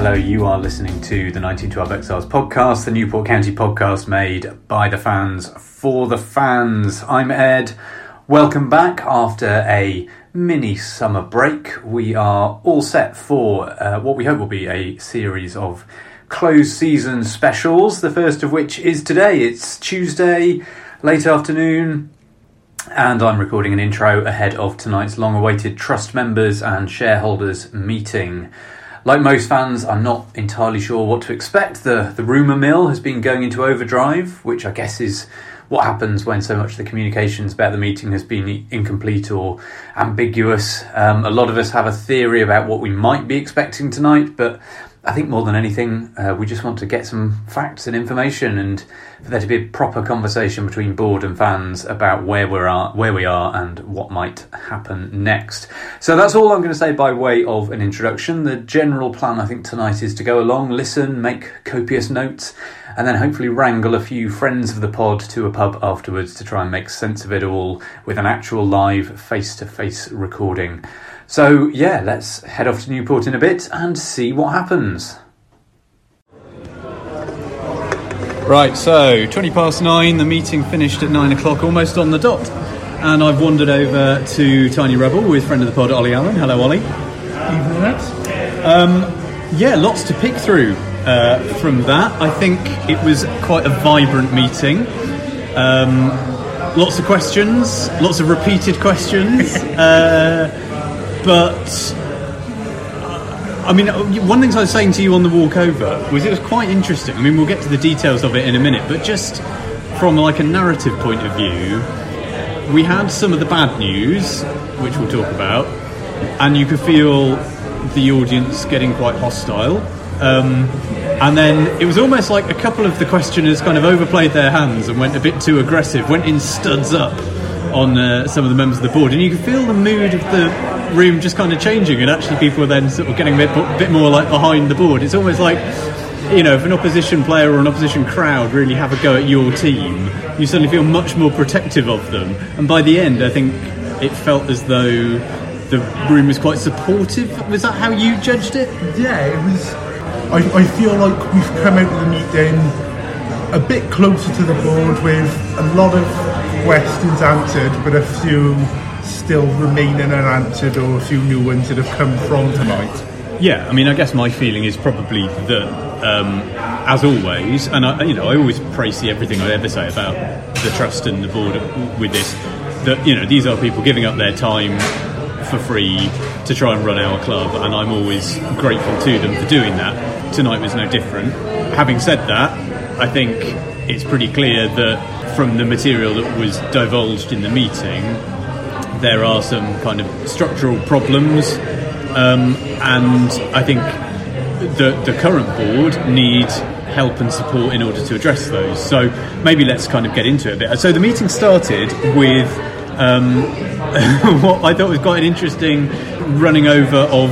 Hello, you are listening to the 1912 Exiles podcast, the Newport County podcast made by the fans for the fans. I'm Ed. Welcome back after a mini summer break. We are all set for uh, what we hope will be a series of closed season specials. The first of which is today. It's Tuesday, late afternoon, and I'm recording an intro ahead of tonight's long awaited trust members and shareholders meeting. Like most fans, I'm not entirely sure what to expect. The, the rumour mill has been going into overdrive, which I guess is what happens when so much of the communications about the meeting has been incomplete or ambiguous. Um, a lot of us have a theory about what we might be expecting tonight, but I think more than anything, uh, we just want to get some facts and information, and for there to be a proper conversation between board and fans about where we are, where we are, and what might happen next. So that's all I'm going to say by way of an introduction. The general plan, I think, tonight is to go along, listen, make copious notes, and then hopefully wrangle a few friends of the pod to a pub afterwards to try and make sense of it all with an actual live face-to-face recording. So, yeah, let's head off to Newport in a bit and see what happens. Right, so 20 past nine, the meeting finished at nine o'clock, almost on the dot. And I've wandered over to Tiny Rebel with friend of the pod, Ollie Allen. Hello, Ollie. Evening, lads. Yeah, lots to pick through uh, from that. I think it was quite a vibrant meeting. Um, lots of questions, lots of repeated questions. uh, but I mean, one thing I was saying to you on the walk over was it was quite interesting. I mean, we'll get to the details of it in a minute, but just from like a narrative point of view, we had some of the bad news, which we'll talk about, and you could feel the audience getting quite hostile. Um, and then it was almost like a couple of the questioners kind of overplayed their hands and went a bit too aggressive, went in studs up on uh, some of the members of the board, and you could feel the mood of the room just kind of changing, and actually people were then sort of getting a bit, bit more like behind the board. It's almost like you know, if an opposition player or an opposition crowd really have a go at your team, you suddenly feel much more protective of them. And by the end, I think it felt as though the room was quite supportive. Was that how you judged it? Yeah, it was. I, I feel like we've come out of the meeting a bit closer to the board with a lot of questions answered, but a few still remaining unanswered or a few new ones that have come from tonight. Yeah, I mean, I guess my feeling is probably that, um, as always, and I, you know, I always praise the everything I ever say about the trust and the board with this. That you know, these are people giving up their time for free to try and run our club, and I'm always grateful to them for doing that. Tonight was no different. Having said that, I think it's pretty clear that from the material that was divulged in the meeting, there are some kind of structural problems, um, and I think the the current board need help and support in order to address those. So maybe let's kind of get into it a bit. So the meeting started with um, what I thought was quite an interesting running over of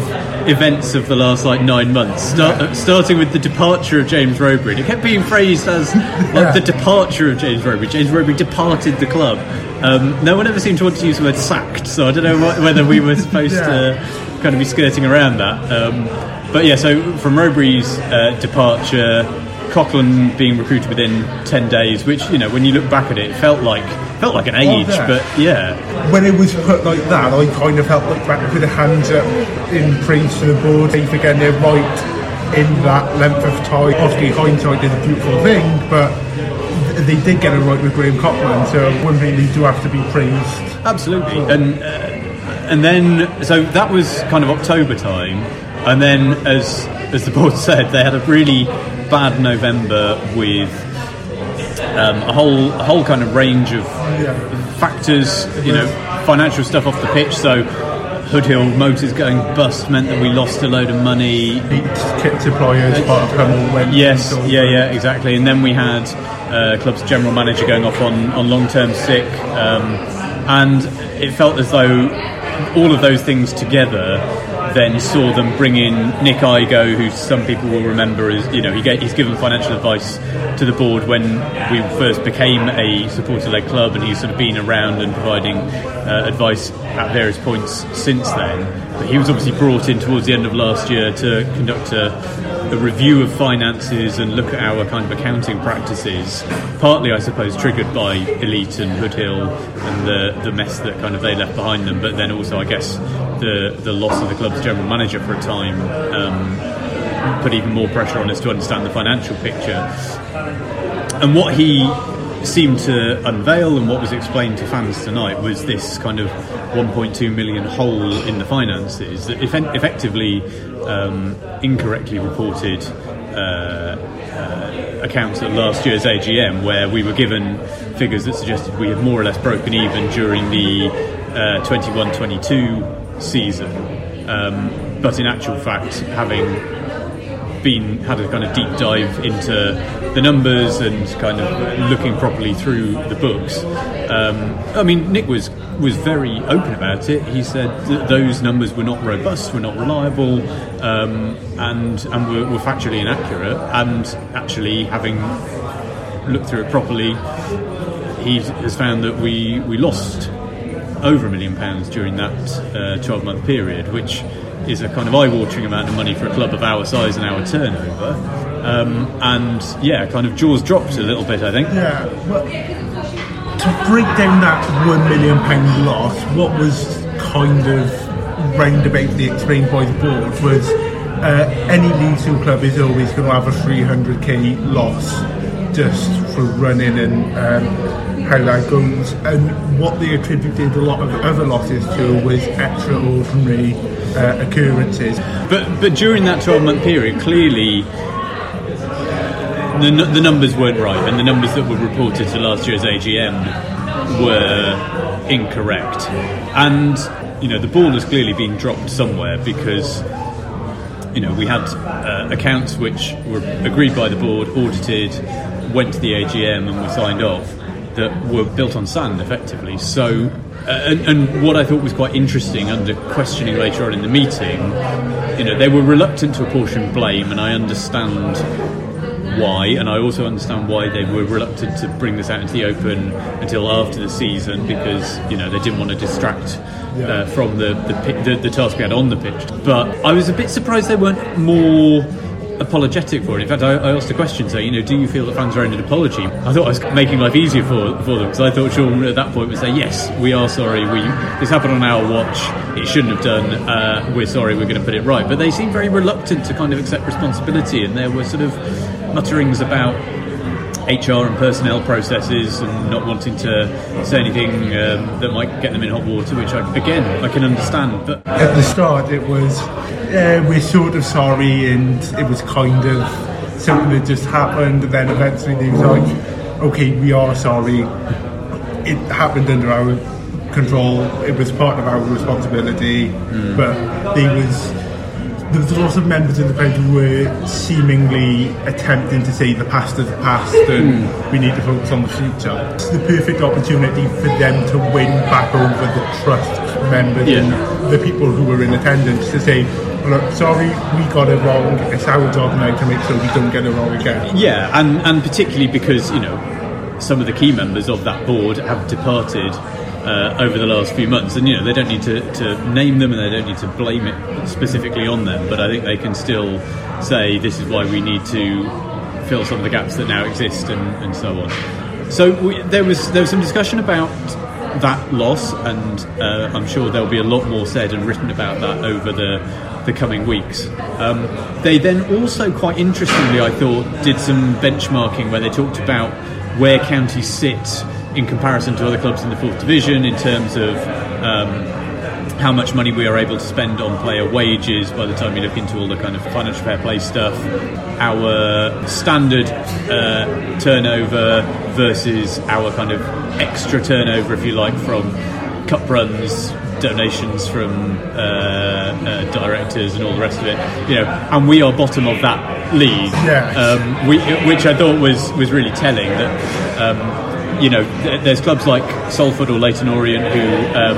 events of the last like nine months, Start, uh, starting with the departure of James Rowberry. It kept being phrased as like the departure of James Rowberry. James Rowberry departed the club. Um, no one ever seemed to want to use the word sacked, so I don't know what, whether we were supposed Yeah. to kind of be skirting around that. Um, but yeah, so from Rowberry's uh, departure, Coughlan being recruited within ten days, which you know when you look back at it, it felt like felt like an age, yeah. but yeah, when it was put like that, I kind of felt like back with the hands up in praise to the board. They again, they're right in that length of time. Obviously, hindsight is a beautiful thing, but they did get it right with Graham Coughlan, so one thing they do have to be praised. Absolutely, and uh, and then so that was kind of October time, and then as as the board said, they had a really bad November with um, a whole a whole kind of range of factors, you know, financial stuff off the pitch. So Hood Hill Motors going bust meant that we lost a load of money. Kit suppliers, part of Hummel went. Yes, yeah, yeah, exactly. And then we had uh, club's general manager going off on, on long term sick, um, and it felt as though all of those things together then saw them bring in Nick Igo, who some people will remember as you know he gave, he's given financial advice to the board when we first became a supporter-led club, and he's sort of been around and providing uh, advice at various points since then. But he was obviously brought in towards the end of last year to conduct a, a review of finances and look at our kind of accounting practices. Partly, I suppose, triggered by Elite and Hood Hill and the the mess that kind of they left behind them. But then also, I guess, the the loss of the club's general manager for a time. Um, put even more pressure on us to understand the financial picture. And what he seemed to unveil and what was explained to fans tonight was this kind of 1.2 million hole in the finances that effectively um, incorrectly reported uh, uh, accounts at last year's AGM, where we were given figures that suggested we had more or less broken even during the uh, 21 22 season. Um, but in actual fact, having been had a kind of deep dive into the numbers and kind of looking properly through the books. Um, I mean, Nick was was very open about it. He said those numbers were not robust, were not reliable, um, and and were, were factually inaccurate. And actually, having looked through it properly, he has found that we we lost over a million pounds during that 12 month period, which is a kind of eye watering amount of money for a club of our size and our turnover. Um, and yeah, kind of jaws dropped a little bit, I think. Yeah, to break down that one million pound loss, what was kind of roundaboutly explained by the board was uh, any League Two club is always going to have a 300k loss just for running and um, how that. And what they attributed a lot of other losses to was extraordinary uh, occurrences. But but during that 12 month period, clearly the, the numbers weren't right, and the numbers that were reported to last year's AGM were incorrect. And you know the ball has clearly been dropped somewhere because you know we had uh, accounts which were agreed by the board, audited, went to the AGM, and were signed off that were built on sand effectively. So. Uh, and, and what I thought was quite interesting under questioning later on in the meeting, you know, they were reluctant to apportion blame, and I understand why, and I also understand why they were reluctant to bring this out into the open until after the season because you know they didn't want to distract uh, from the the, the the task we had on the pitch. But I was a bit surprised they weren't more apologetic for it. In fact, I, I asked a question saying, you know, do you feel that fans are owed an apology? I thought I was making life easier for, for them because I thought Sean at that point would say, yes, we are sorry. We this happened on our watch. It shouldn't have done. Uh, we're sorry. We're going to put it right. But they seemed very reluctant to kind of accept responsibility, and there were sort of mutterings about HR and personnel processes and not wanting to say anything um, that might get them in hot water, which I, again I can understand. But at the start it was uh, we're sort of sorry and it was kind of something that just happened and then eventually they was like okay we are sorry it happened under our control it was part of our responsibility but they was there was a lot of members in the board who were seemingly attempting to say the past is the past and Hmm. we need to focus on the future. It's the perfect opportunity for them to win back over the trust members Yeah. and the people who were in attendance to say, look, sorry, we got it wrong. It's our job now to make sure we don't get it wrong again. Yeah, and, and particularly because, you know, some of the key members of that board have departed uh, over the last few months. And, you know, they don't need to, to name them and they don't need to blame it specifically on them, but I think they can still say this is why we need to fill some of the gaps that now exist and, and so on. So we, there was there was some discussion about that loss, and uh, I'm sure there'll be a lot more said and written about that over the the coming weeks. Um, they then also, quite interestingly, I thought, did some benchmarking where they talked about where counties sit in comparison to other clubs in the fourth division in terms of. Um, how much money we are able to spend on player wages by the time you look into all the kind of financial fair play stuff, our standard uh, turnover versus our kind of extra turnover, if you like, from cup runs, donations from uh, uh, directors, and all the rest of it. You know, and we are bottom of that league, Yes. um, we, which I thought was was really telling that. Um, you know, th- there's clubs like Salford or Leyton Orient who um,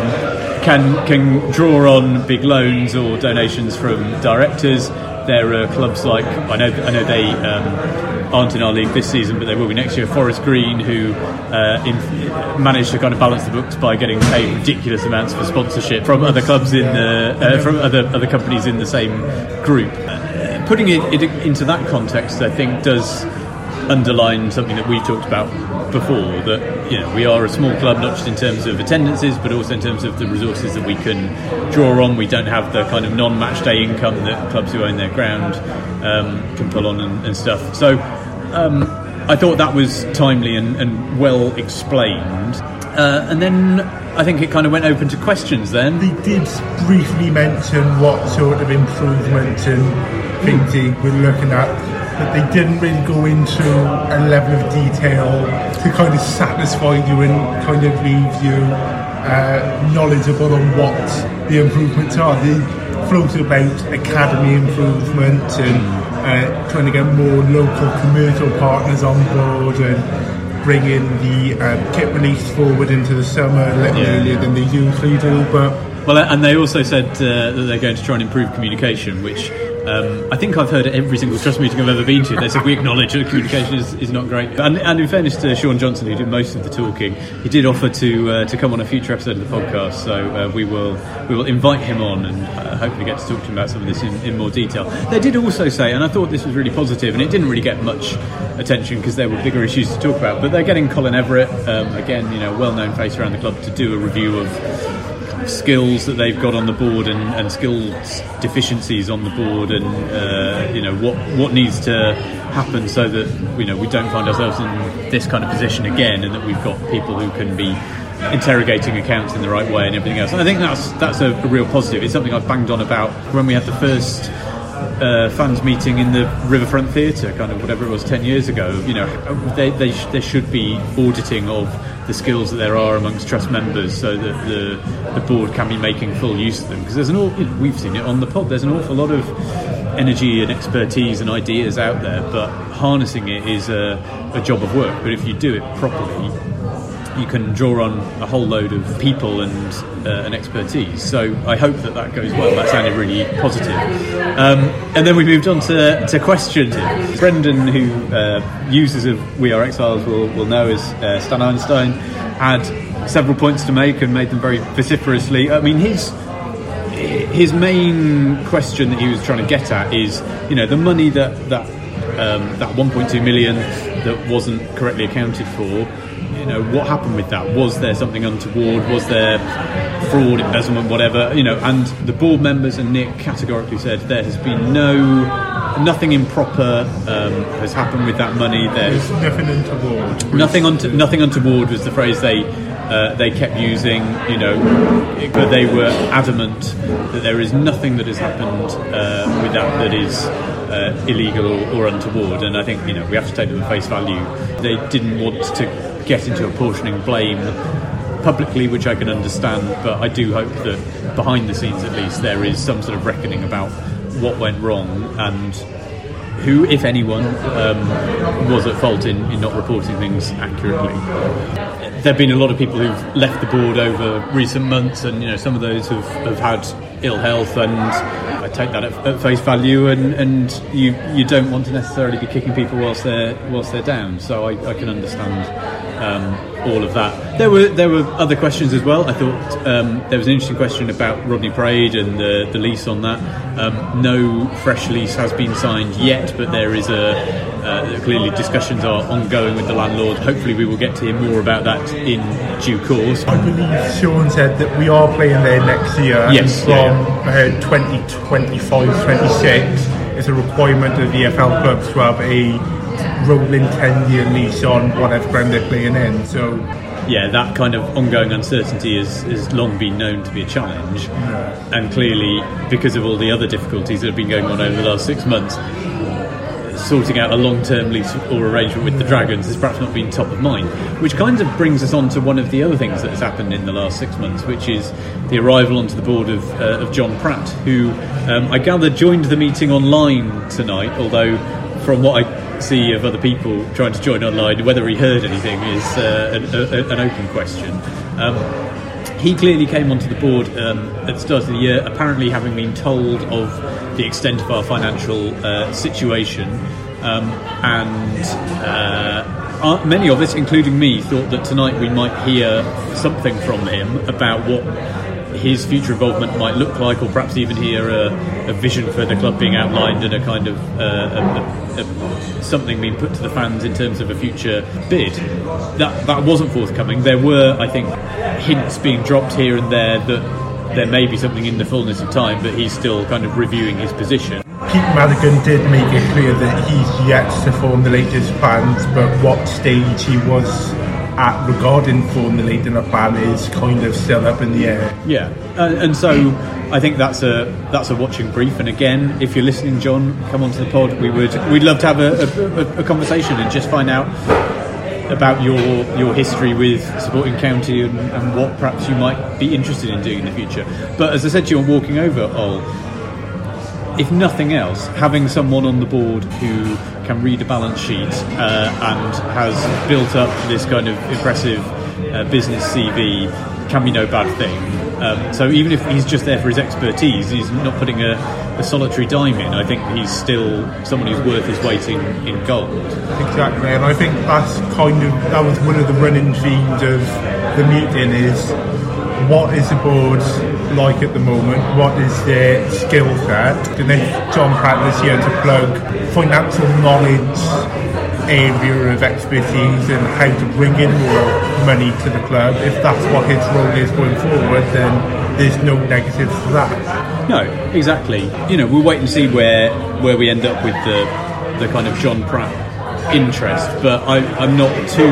can can draw on big loans or donations from directors. There are clubs like I know I know they um, aren't in our league this season, but they will be next year. Forest Green, who uh, in, managed to kind of balance the books by getting paid ridiculous amounts for sponsorship from other clubs in the uh, from other other companies in the same group. Uh, putting it, it into that context, I think does underline something that we've talked about before that you know we are a small club not just in terms of attendances but also in terms of the resources that we can draw on we don't have the kind of non-match day income that clubs who own their ground um, can pull on and, and stuff so um, I thought that was timely and, and well explained uh, and then I think it kind of went open to questions then They did briefly mention what sort of improvements and things we're looking at, but they didn't really go into a level of detail to kind of satisfy you and kind of leave you uh, knowledgeable on what the improvements are. They floated about academy improvement and uh, trying to get more local commercial partners on board and bringing the um, kit release forward into the summer a little Yeah. earlier than they usually do, but Well, and they also said uh, that they're going to try and improve communication, which um, I think I've heard at every single trust meeting I've ever been to. They said we acknowledge that communication is, is not great. And, and in fairness to Sean Johnson, who did most of the talking, he did offer to uh, to come on a future episode of the podcast. So uh, we will we will invite him on and uh, hopefully get to talk to him about some of this in, in more detail. They did also say, and I thought this was really positive, and it didn't really get much attention because there were bigger issues to talk about. But they're getting Colin Everett, um, again, you know, well-known face around the club, to do a review of skills that they've got on the board and, and skills deficiencies on the board and uh, you know what what needs to happen so that you know we don't find ourselves in this kind of position again and that we've got people who can be interrogating accounts in the right way and everything else and I think that's that's a, real positive it's something I've banged on about when we had the first uh, fans meeting in the Riverfront Theatre, kind of whatever it was, ten years ago. You know, they, they sh- there should be auditing of the skills that there are amongst trust members, so that the the board can be making full use of them. Because there's an aw- you know, we've seen it on the pod. There's an awful lot of energy and expertise and ideas out there, but harnessing it is a, a job of work. But if you do it properly, you can draw on a whole load of people and uh, and expertise. So I hope that that goes well. That sounded really positive. Um, and then we moved on to, to questions. Brendan, who uh, users of We Are Exiles will, will know as uh, Stan Einstein, had several points to make and made them very vociferously. I mean, his his main question that he was trying to get at is, you know, the money that that um, that 1.2 million that wasn't correctly accounted for. You know, what happened with that? Was there something untoward? Was there fraud, embezzlement, whatever? You know, and the board members and Nick categorically said there has been no nothing improper um, has happened with that money. There's there's nothing untoward. nothing unto, nothing untoward was the phrase they uh, they kept using. You know, but they were adamant that there is nothing that has happened uh, with that that is uh, illegal or, or untoward. And I think you know we have to take them at face value. They didn't want to get into apportioning blame publicly, which I can understand, but I do hope that behind the scenes, at least, there is some sort of reckoning about what went wrong and who, if anyone, um, was at fault in, in not reporting things accurately. There have been a lot of people who've left the board over recent months, and you know some of those have, have had ill health, and I take that at, at face value. And, and you you don't want to necessarily be kicking people whilst they're whilst they're down. So I, I can understand um, all of that. There were there were other questions as well. I thought um, there was an interesting question about Rodney Parade and the, the lease on that. Um, no fresh lease has been signed yet, but there is a uh, clearly discussions are ongoing with the landlord. Hopefully, we will get to hear more about that in due course. I believe Sean said that we are playing there next year. Yes, from yeah, Uh, 2025, 26, it's a requirement of the EFL clubs to have a rolling 10 year lease on whatever brand they're playing in. So yeah, that kind of ongoing uncertainty has, has long been known to be a challenge. And clearly, because of all the other difficulties that have been going on over the last six months, sorting out a long term lease or arrangement with the Dragons has perhaps not been top of mind. Which kind of brings us on to one of the other things that has happened in the last six months, which is the arrival onto the board of, uh, of John Pratt, who um, I gather joined the meeting online tonight, although from what I see of other people trying to join online, whether he heard anything is uh, an, a, an open question. Um, he clearly came onto the board um, at the start of the year, apparently having been told of the extent of our financial uh, situation, um, and uh, uh, many of us, including me, thought that tonight we might hear something from him about what his future involvement might look like, or perhaps even hear a, a vision for the club being outlined and a kind of uh, a, a, a, something being put to the fans in terms of a future bid. That that wasn't forthcoming. There were, I think, hints being dropped here and there that there may be something in the fullness of time, but he's still kind of reviewing his position. Pete Madigan did make it clear that he's yet to form the latest plans, but what stage he was at regarding formulating a plan is kind of still up in the air. Yeah, uh, and so I think that's a that's a watching brief. And again, if you're listening, John, come onto the pod. We would we'd love to have a, a, a conversation and just find out about your your history with supporting county and, and what perhaps you might be interested in doing in the future. But as I said to you on walking over, Ol, if nothing else, having someone on the board who can read a balance sheet uh, and has built up this kind of impressive uh, business CV can be no bad thing. Um, so even if he's just there for his expertise, he's not putting a, a, solitary dime in. I think he's still someone who's worth his weight in, in gold. Exactly, and I think that's kind of that was one of the running themes of the meeting is what is the board like at the moment? What is their skill set? And then John Pratt this year to plug financial knowledge area of expertise and how to bring in more money to the club. If that's what his role is going forward, then there's no negatives to that. No, exactly. You know, we'll wait and see where where we end up with the the kind of John Pratt interest. But I, I'm not too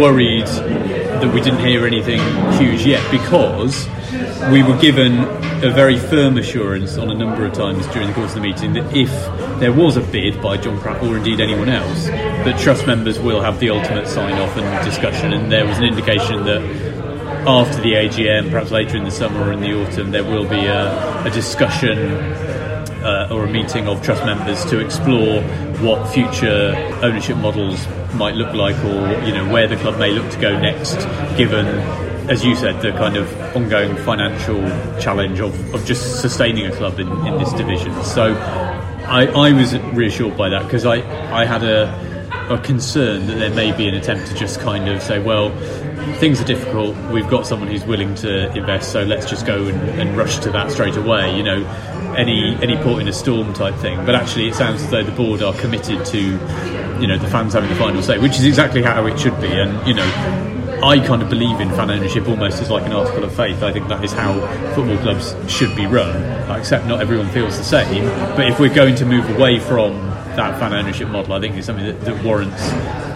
worried that we didn't hear anything huge yet because we were given a very firm assurance on a number of times during the course of the meeting that if there was a bid by John Pratt or indeed anyone else, that trust members will have the ultimate sign off and discussion. And there was an indication that after the AGM, perhaps later in the summer or in the autumn, there will be a, a discussion uh, or a meeting of trust members to explore what future ownership models might look like, or you know where the club may look to go next, given, as you said, the kind of ongoing financial challenge of, of just sustaining a club in, in this division. So I, I was reassured by that because I, I had a a concern that there may be an attempt to just kind of say, well, things are difficult. We've got someone who's willing to invest, so let's just go and, and rush to that straight away. You know, any any port in a storm type thing. But actually, it sounds as though the board are committed to, you know, the fans having the final say, which is exactly how it should be. And you know, I kind of believe in fan ownership almost as like an article of faith. I think that is how football clubs should be run. I accept not everyone feels the same, but if we're going to move away from that fan ownership model, I think it's something that, that warrants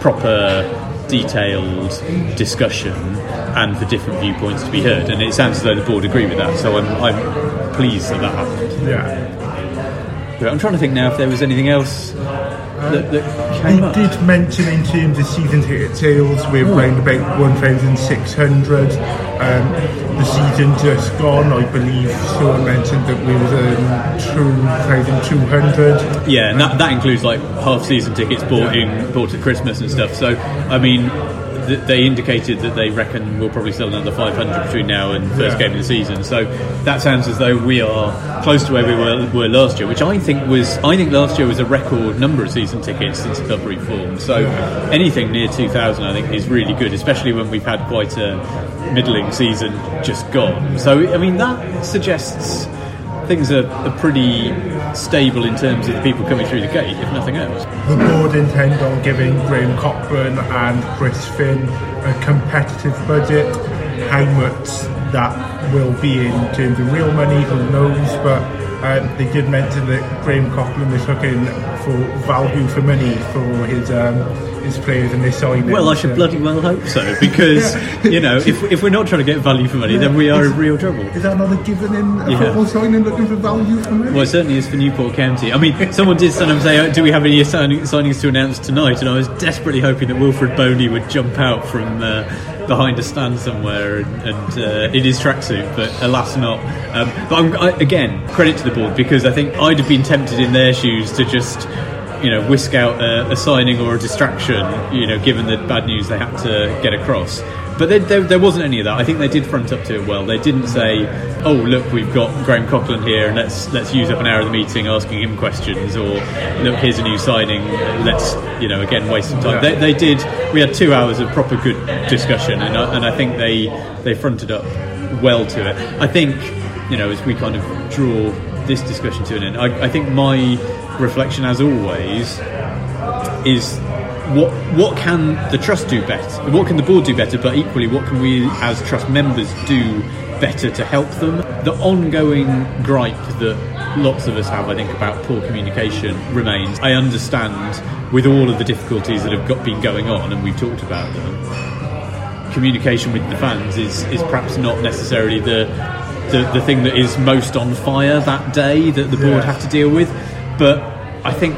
proper, detailed discussion and for different viewpoints to be heard. And it sounds as though the board agree with that, so I'm, I'm pleased that that happened. Yeah. But I'm trying to think now if there was anything else that, that They came up. did mention in terms of season ticket sales, we're around about 1,600. Um, the season just gone, I believe Sean mentioned that we was um, 2,200. Yeah, and that, that includes like half season tickets bought in bought at Christmas and stuff. So I mean, th- they indicated that they reckon we'll probably sell another 500 between now and first Yeah. game of the season. So that sounds as though we are close to where we were, were last year, which I think was I think last year was a record number of season tickets since the club reformed. So anything near 2,000, I think, is really good, especially when we've had quite a middling season just gone. So I mean, that suggests things are, are pretty stable in terms of the people coming through the gate, if nothing else. The board intend on giving Graham Coughlan and Chris Finn a competitive budget. How much that will be in terms of real money, who knows? But um, they did mention that Graham Coughlan was looking for value for money for his um, his players and their signings. Well, I should Um, bloody well hope so, because you know, if, if we're not trying to get value for money, then we are in real trouble. Is that not a given in a Yeah. football signing looking for value for money? Well, it certainly is for Newport County. I mean, someone did sometimes say, oh, "Do we have any signing, signings to announce tonight?" And I was desperately hoping that Wilfried Bony would jump out from uh, behind a stand somewhere and, and uh, in his tracksuit, but alas, not. Um, but I'm, I, again, credit to the board because I think I'd have been tempted in their shoes to just. You know, whisk out a, a signing or a distraction. You know, given the bad news they had to get across. But there, there, there wasn't any of that. I think they did front up to it well. They didn't say, "Oh, look, we've got Graham Coughlan here, and let's let's use up an hour of the meeting asking him questions," or "Look, here's a new signing. Let's you know again waste some time." They, they did. We had two hours of proper good discussion, and I, and I think they they fronted up well to it. I think you know as we kind of draw this discussion to an end, I, I think my reflection, as always, is what what can the trust do better? What can the board do better? But equally, what can we as trust members do better to help them? The ongoing gripe that lots of us have, I think, about poor communication remains. I understand with all of the difficulties that have got, been going on, and we've talked about them. Communication with the fans is is perhaps not necessarily the the, the thing that is most on fire that day that the board Yeah. have to deal with. But I think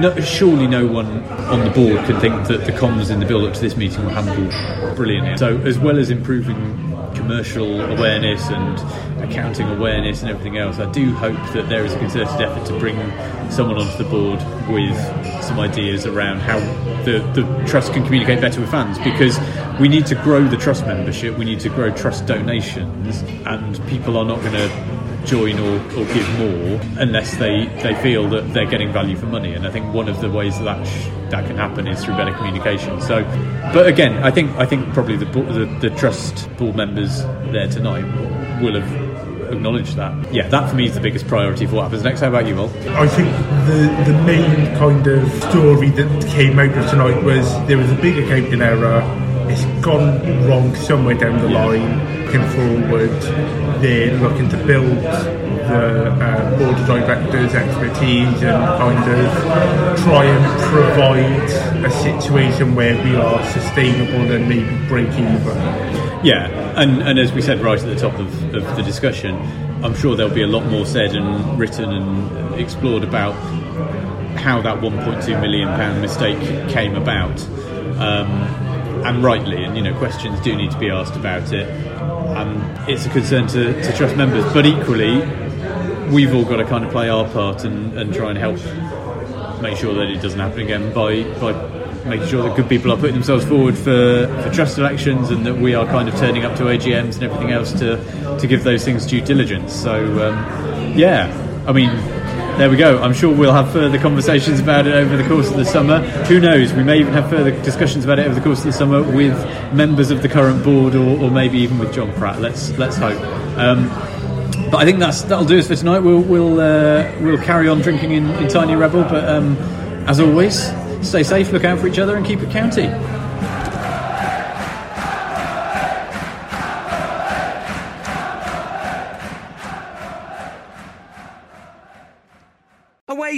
no, surely no one on the board can think that the comms in the build up to this meeting were handled brilliantly. So, as well as improving commercial awareness and accounting awareness and everything else, I do hope that there is a concerted effort to bring someone onto the board with some ideas around how the, the trust can communicate better with fans because we need to grow the trust membership, we need to grow trust donations, and people are not going to join or, or give more unless they, they feel that they're getting value for money. And I think one of the ways that that, sh- that can happen is through better communication. So, but again, I think I think probably the, the the trust board members there tonight will have acknowledged that. Yeah, that for me is the biggest priority for what happens next. How about you, Will? I think the the main kind of story that came out of tonight was there was a big accounting error. It's gone wrong somewhere down the line. Looking forward, they're looking to build the uh, board of directors' expertise and kind of try and provide a situation where we are sustainable and maybe break even. Yeah, and, and as we said right at the top of, of the discussion, I'm sure there'll be a lot more said and written and explored about how that 1.2 million pound mistake came about, um, and rightly. And you know, questions do need to be asked about it, and it's a concern to, to trust members. But equally, we've all got to kind of play our part and, and try and help make sure that it doesn't happen again by by making sure that good people are putting themselves forward for, for trust elections and that we are kind of turning up to AGMs and everything else to to give those things due diligence. So um, yeah, I mean. There we go. I'm sure we'll have further conversations about it over the course of the summer. Who knows? We may even have further discussions about it over the course of the summer with members of the current board, or, or maybe even with John Pratt. Let's let's hope. Um, but I think that's that'll do us for tonight. We'll we'll uh, we'll carry on drinking in, in Tiny Rebel, but um, as always, stay safe, look out for each other, and keep it county.